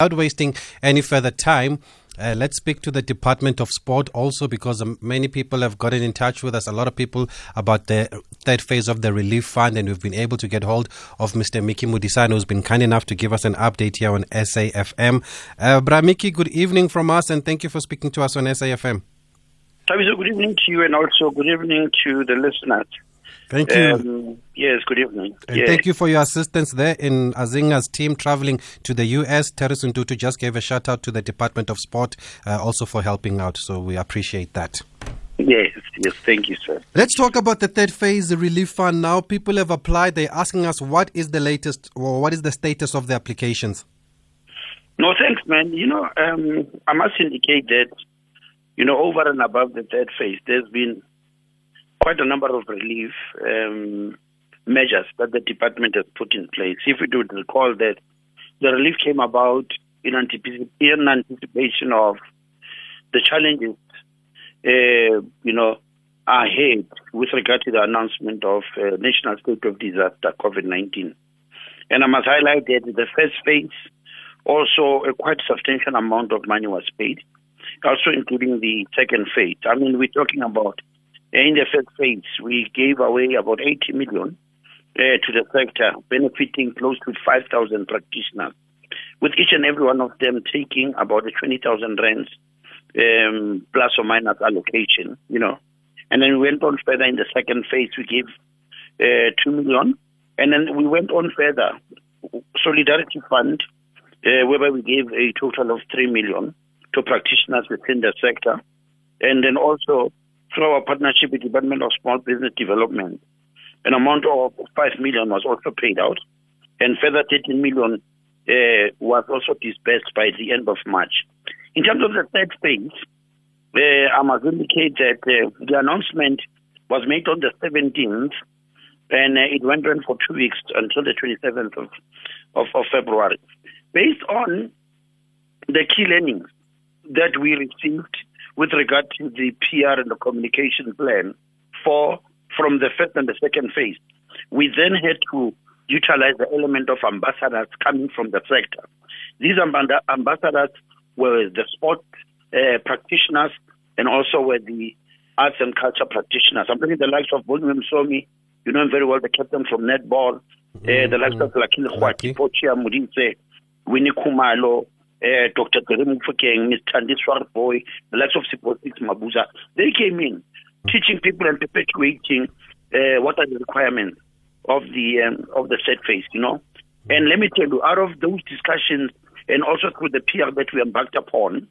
Without wasting any further time, uh, let's speak to the Department of Sport also because um, many people have gotten in touch with us, a lot of people about the third phase of the relief fund, and we've been able to get hold of Mr. Mickey Modisane, who's been kind enough to give us an update here on SAFM. Uh, Bra Mickey, good evening from us, and thank you for speaking to us on SAFM. Good evening to you, and also good evening to the listeners. Thank you. Um, yes, good evening. And thank you for your assistance there in Azinga's team traveling to the U.S. Terry Sundutu just gave a shout out to the Department of Sport uh, also for helping out, so we appreciate that. Yes, yes, thank you, sir. Let's talk about the third phase the relief fund now. People have applied. They're asking us what is the latest or what is the status of the applications? No, thanks, man. You know, um, I must indicate that, you know, over and above the third phase, there's been quite a number of relief um, measures that the department has put in place. If you would recall that the relief came about in, anticipation of the challenges, uh, you know, ahead with regard to the announcement of uh, national state of disaster COVID-19. And I must highlight that in the first phase, also a quite substantial amount of money was paid, also including the second phase. I mean, we're talking about in the first phase, we gave away about 80 million uh, to the sector, benefiting close to 5,000 practitioners, with each and every one of them taking about 20,000 rands um, plus or minus allocation, you know. And then we went on further in the second phase, we gave uh, 2 million. And then we went on further, Solidarity Fund, uh, whereby we gave a total of 3 million to practitioners within the sector. And then also through our partnership with the Department of Small Business Development, an amount of 5 million was also paid out, and further 13 million uh, was also disbursed by the end of March. In terms of the third phase, uh, I must indicate that uh, the announcement was made on the 17th, and uh, it went on for two weeks until the 27th of, of, of February. Based on the key learnings that we received with regard to the PR and the communication plan for from the first and the second phase. We then had to utilize the element of ambassadors coming from the sector. These ambassadors were the sport uh, practitioners and also were the arts and culture practitioners. I'm thinking the likes of Bongiwe Msomi, you know him very well, the captain from netball, mm-hmm. uh, the likes of Lakil Khwati, Pochia Mudinse, Winnie Khumalo, uh, Dr. Kerem Mufokeng, Ms. Tandi Boy, the likes of Siposix Mabuza, they came in teaching people and perpetuating uh, what are the requirements of the um, of the set phase, you know. And let me tell you, out of those discussions and also through the PR that we embarked upon,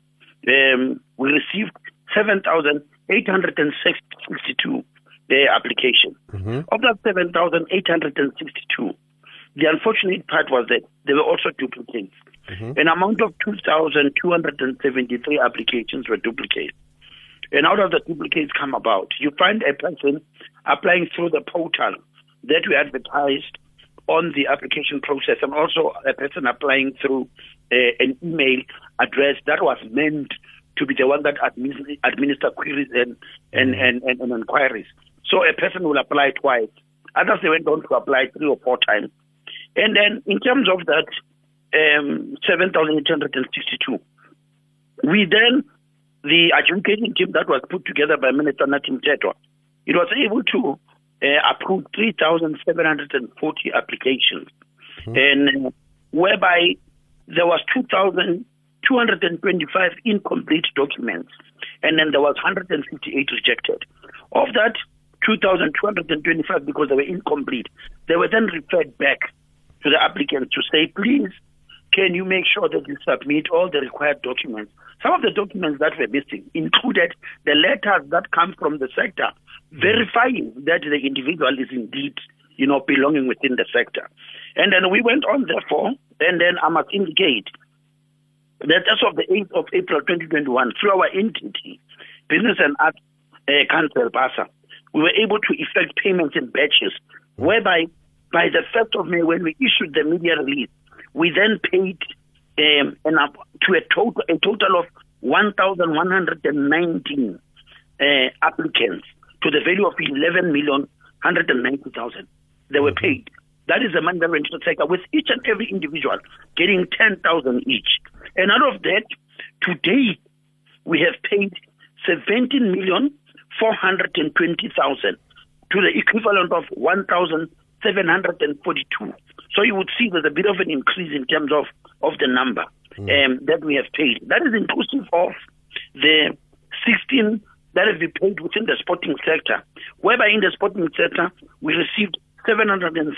um, we received 7,862 uh, applications. Mm-hmm. Of that 7,862, the unfortunate part was that there were also duplicates. Mm-hmm. An amount of 2,273 applications were duplicates. And out of the duplicates come about, you find a person applying through the portal that we advertised on the application process, and also a person applying through uh, an email address that was meant to be the one that administer, administer queries and, and, mm-hmm. and, and, and inquiries. So a person will apply twice. Others they went on to apply three or four times. And then in terms of that, um, 7,862. We then, the adjudicating team that was put together by Minister Nathi Mthethwa, it was able to uh, approve 3,740 applications, mm-hmm. and uh, whereby there was 2,225 incomplete documents, and then there was 158 rejected. Of that 2,225, because they were incomplete, they were then referred back to the applicant to say, please can you make sure that you submit all the required documents? Some of the documents that were missing included the letters that come from the sector verifying that the individual is indeed, you know, belonging within the sector. And then we went on, therefore, and then I must indicate that as of the 8th of April 2021, through our entity, Business and Art uh, Council, BASA, we were able to effect payments in batches, whereby by the 1st of May, when we issued the media release, we then paid um, and up to a total a total of 1,119 uh, applicants to the value of 11 million 190,000. They were paid. That is the money that went to the sector, with each and every individual getting 10,000 each. And out of that, today we have paid 17 million 420,000 to the equivalent of 1,742. So you would see there's a bit of an increase in terms of, of the number mm. um, that we have paid. That is inclusive of the 16 that have been paid within the sporting sector, whereby in the sporting sector we received 740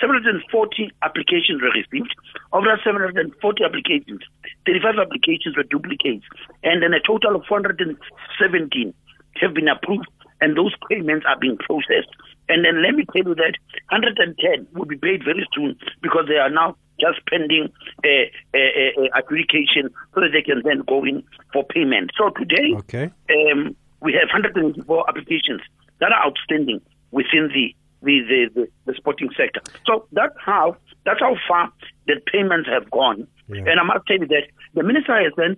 740 applications were received. Of that 740 applications, 35 applications were duplicates, and then a total of 417 have been approved, and those payments are being processed. And then let me tell you that 110 will be paid very soon because they are now just pending a, a, a, a application so that they can then go in for payment. So today, okay. um, we have 184 applications that are outstanding within the the, the, the, the, sporting sector. So that's how that's how far the payments have gone. Yeah. And I must tell you that the minister has then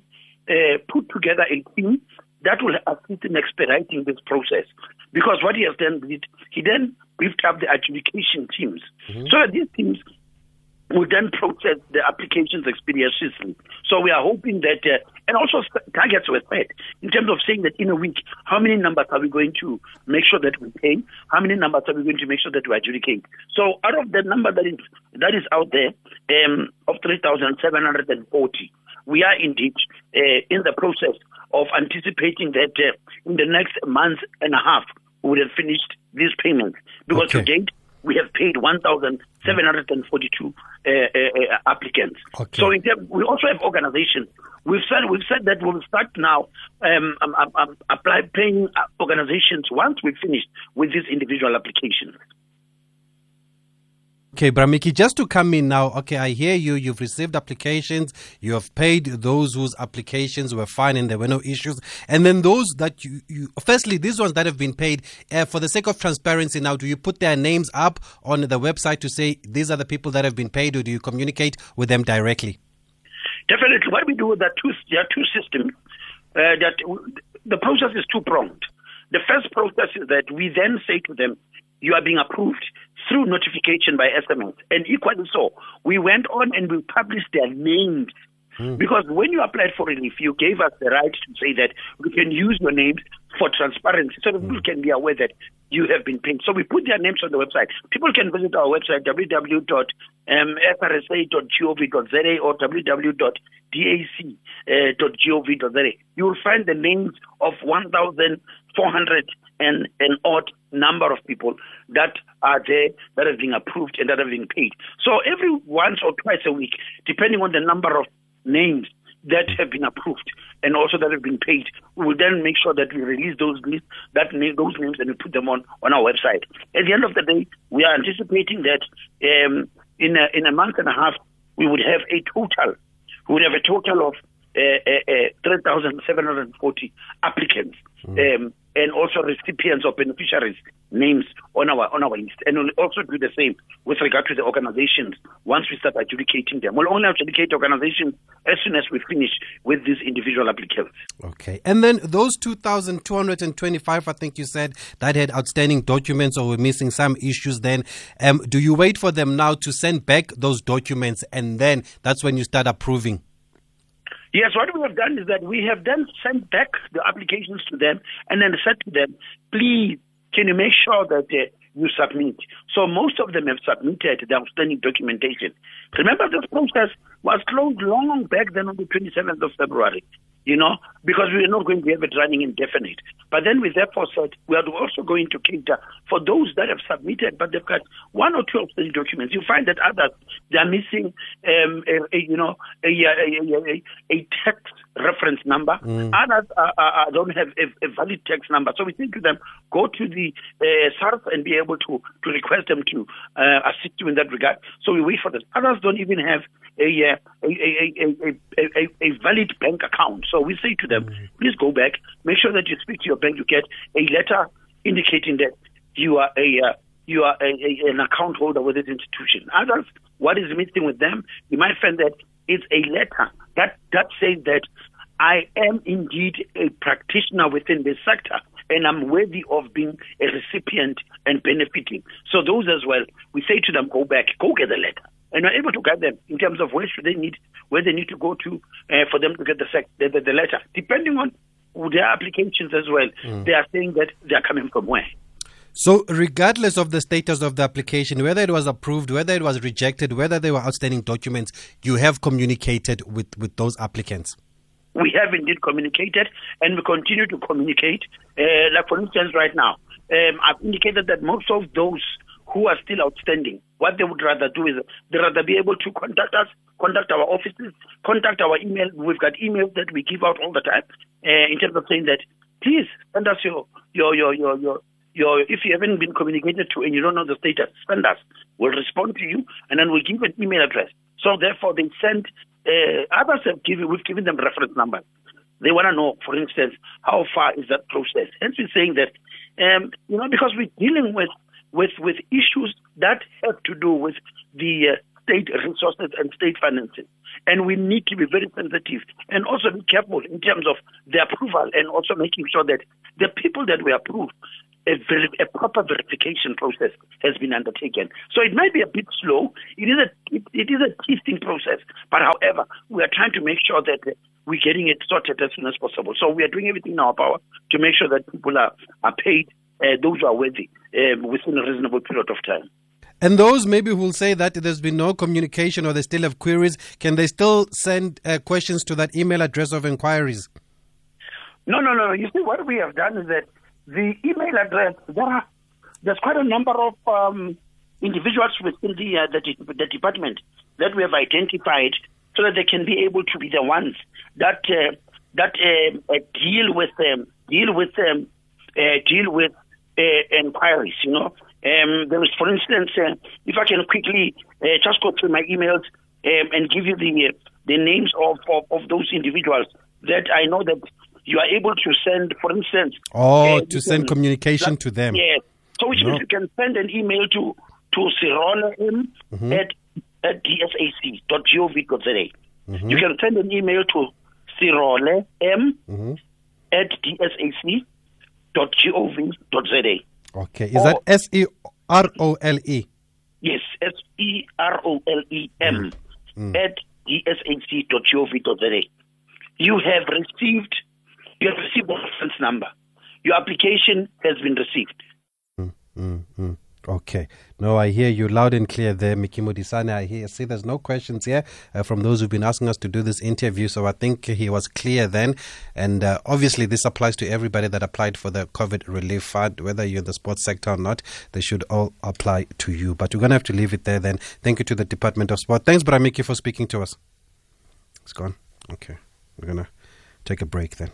uh, put together a team that will assist in expediting this process. Because what he has done, is he then beefed up the adjudication teams. Mm-hmm. So that these teams will then process the applications expeditiously. So we are hoping that, uh, and also targets were set in terms of saying that in a week, how many numbers are we going to make sure that we pay? How many numbers are we going to make sure that we adjudicate? So out of the number that is that is out there um, of 3,740, we are indeed uh, in the process of anticipating that uh, in the next month and a half we would have finished these payments because okay. to date we have paid 1,742 uh, uh, uh, applicants. Okay. So term, we also have organizations. We've said we've said that we'll start now um, um, um, um apply paying uh, organizations once we've finished with these individual applications. Okay, Bra Mickey, just to come in now, okay, I hear you. You've received applications. You have paid those whose applications were fine and there were no issues. And then those that you, you firstly, these ones that have been paid, uh, for the sake of transparency now, do you put their names up on the website to say these are the people that have been paid or do you communicate with them directly? Definitely. What we do, there are two, there are two systems uh, that the process is two pronged. The first process is that we then say to them, you are being approved through notification by SMS. And equally so, we went on and we published their names. Mm. Because when you applied for relief, you gave us the right to say that we can use your names for transparency so that mm. people can be aware that you have been paid. So we put their names on the website. People can visit our website, www.srsa.gov.za or www.dac.gov.za. You will find the names of 1,400 and an odd number of people that are there that have been approved and that have been paid. So every once or twice a week, depending on the number of names that have been approved and also that have been paid, we will then make sure that we release those lists, that name, those names, and we put them on on our website. At the end of the day, we are anticipating that um, in a, in a month and a half, we would have a total, we would have a total of uh, uh, uh, 3,740 applicants. Mm. Um, and also recipients or beneficiaries names on our on our list. And we'll also do the same with regard to the organizations once we start adjudicating them. We'll only adjudicate organizations as soon as we finish with these individual applicants. Okay. And then those 2,225, I think you said, that had outstanding documents or were missing some issues then, um, do you wait for them now to send back those documents and then that's when you start approving? Yes, what we have done is that we have then sent back the applications to them and then said to them, please, can you make sure that uh, you submit? So most of them have submitted the outstanding documentation. Remember, this process was closed long back then on the 27th of February you know, because we are not going to have it running indefinite. But then we therefore said we are also going to cater for those that have submitted, but they've got one or two of these documents. You find that others they are missing, um, a, a, you know, a, a, tax reference number. Mm. Others are, are, don't have a, valid tax number. So we say to them, go to the uh, SARS and be able to, to request them to uh, assist you in that regard. So we wait for this. Others don't even have a, a, a, a, a, valid bank account. So we say to them, please go back, make sure that you speak to your bank, you get a letter indicating that you are a uh, you are a, a, an account holder with this institution. Others, what is missing with them, you might find that it's a letter that that says that I am indeed a practitioner within this sector and I'm worthy of being a recipient and benefiting. So those as well, we say to them, go back, go get the letter and we're able to guide them in terms of where should they need, where they need to go to uh, for them to get the, sec- the, the, the letter. Depending on their applications as well, mm. they are saying that they are coming from where. So, regardless of the status of the application, whether it was approved, whether it was rejected, whether there were outstanding documents, you have communicated with, with those applicants. We have indeed communicated, and we continue to communicate. Uh, like, for instance, right now, um, I've indicated that most of those who are still outstanding, what they would rather do is they rather be able to contact us, contact our offices, contact our email. We've got emails that we give out all the time uh, in terms of saying that please send us your your your your your your, if you haven't been communicated to and you don't know the status, send us. We'll respond to you and then we'll give an email address. So therefore, they send. Uh, others have given. We've given them reference numbers. They want to know, for instance, how far is that process. Hence, we're saying that, um, you know, because we're dealing with with with issues that have to do with the uh, state resources and state finances. And we need to be very sensitive and also be careful in terms of the approval and also making sure that the people that we approve a, ver- a, proper verification process has been undertaken. So it might be a bit slow. It is a it, it is a testing process, but however, we are trying to make sure that we're getting it sorted as soon as possible. So we are doing everything in our power to make sure that people are are paid, uh, those who are worthy, um, within a reasonable period of time. And those maybe who will say that there's been no communication or they still have queries, can they still send uh, questions to that email address of inquiries? No, no, no. You see, what we have done is that the email address, there are, there's quite a number of um, individuals within the, uh, the, the, department that we have identified so that they can be able to be the ones that uh, that um, uh, deal with them, deal with them, uh, deal with uh, inquiries. You know, um, there is, for instance, uh, if I can quickly just go through my emails um, and give you the the names of, of, of those individuals that I know that you are able to send, for instance. Oh, uh, to send can, communication to them. Yes. So which no. means you can send an email to to Serole M mm-hmm. at at dsac.gov.za. Mm-hmm. You can send an email to Serole M mm-hmm. at dsac.gov.za. Okay. Is or, that S E R O L E? Yes, S E R O L E M mm. at dsac.gov.za. You have received you have received the reference number. Your application has been received. Mm, mm. Okay. No, I hear you loud and clear there, Mickey Modisane. I hear, see there's no questions here uh, from those who've been asking us to do this interview. So I think he was clear then. And uh, obviously, this applies to everybody that applied for the COVID relief fund, whether you're in the sports sector or not. They should all apply to you. But we're going to have to leave it there then. Thank you to the Department of Sport. Thanks, Bra Mickey, for speaking to us. It's gone. Okay. We're going to take a break then.